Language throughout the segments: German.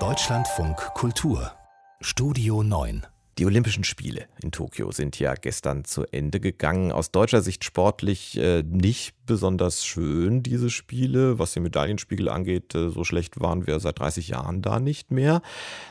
Deutschlandfunk Kultur Studio 9 die Olympischen Spiele in Tokio sind ja gestern zu Ende gegangen. Aus deutscher Sicht sportlich äh, nicht besonders schön, diese Spiele. Was den Medaillenspiegel angeht, äh, so schlecht waren wir seit 30 Jahren da nicht mehr.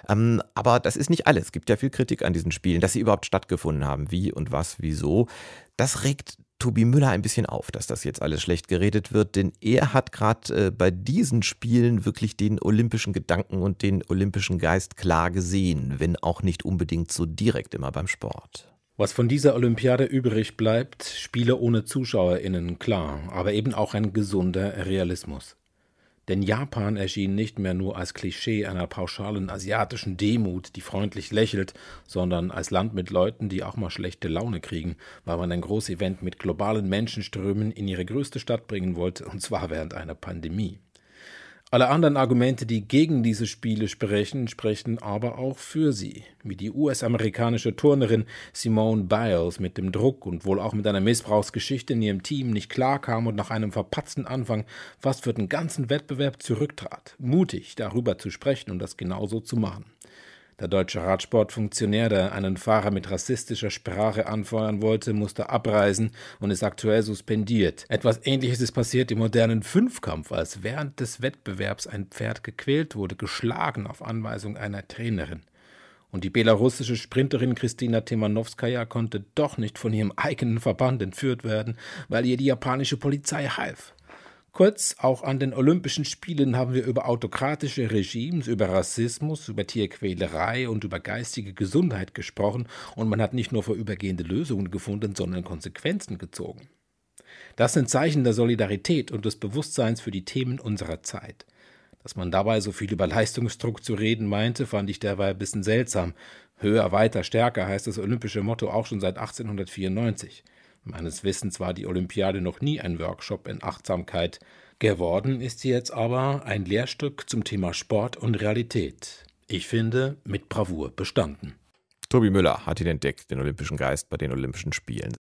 Ähm, aber das ist nicht alles. Es gibt ja viel Kritik an diesen Spielen, dass sie überhaupt stattgefunden haben. Wie und was, wieso. Das regt Tobi Müller ein bisschen auf, dass das jetzt alles schlecht geredet wird, denn er hat gerade äh, bei diesen Spielen wirklich den olympischen Gedanken und den olympischen Geist klar gesehen, wenn auch nicht unbedingt so direkt immer beim Sport. Was von dieser Olympiade übrig bleibt, Spiele ohne ZuschauerInnen, klar, aber eben auch ein gesunder Realismus. Denn Japan erschien nicht mehr nur als Klischee einer pauschalen asiatischen Demut, die freundlich lächelt, sondern als Land mit Leuten, die auch mal schlechte Laune kriegen, weil man ein Großevent mit globalen Menschenströmen in ihre größte Stadt bringen wollte, und zwar während einer Pandemie. Alle anderen Argumente, die gegen diese Spiele sprechen, sprechen aber auch für sie, wie die US-amerikanische Turnerin Simone Biles mit dem Druck und wohl auch mit einer Missbrauchsgeschichte in ihrem Team nicht klarkam und nach einem verpatzten Anfang fast für den ganzen Wettbewerb zurücktrat, mutig darüber zu sprechen und das genauso zu machen. Der deutsche Radsportfunktionär, der einen Fahrer mit rassistischer Sprache anfeuern wollte, musste abreisen und ist aktuell suspendiert. Etwas Ähnliches ist passiert im modernen Fünfkampf, als während des Wettbewerbs ein Pferd gequält wurde, geschlagen auf Anweisung einer Trainerin. Und die belarussische Sprinterin Kristina Timanowskaja konnte doch nicht von ihrem eigenen Verband entführt werden, weil ihr die japanische Polizei half. Kurz, auch an den Olympischen Spielen haben wir über autokratische Regimes, über Rassismus, über Tierquälerei und über geistige Gesundheit gesprochen und man hat nicht nur vorübergehende Lösungen gefunden, sondern Konsequenzen gezogen. Das sind Zeichen der Solidarität und des Bewusstseins für die Themen unserer Zeit. Dass man dabei so viel über Leistungsdruck zu reden meinte, fand ich derweil ein bisschen seltsam. Höher, weiter, stärker heißt das olympische Motto auch schon seit 1894. Meines Wissens war die Olympiade noch nie ein Workshop in Achtsamkeit. Geworden ist sie jetzt aber ein Lehrstück zum Thema Sport und Realität. Ich finde, mit Bravour bestanden. Tobi Müller hat ihn entdeckt, den olympischen Geist bei den Olympischen Spielen.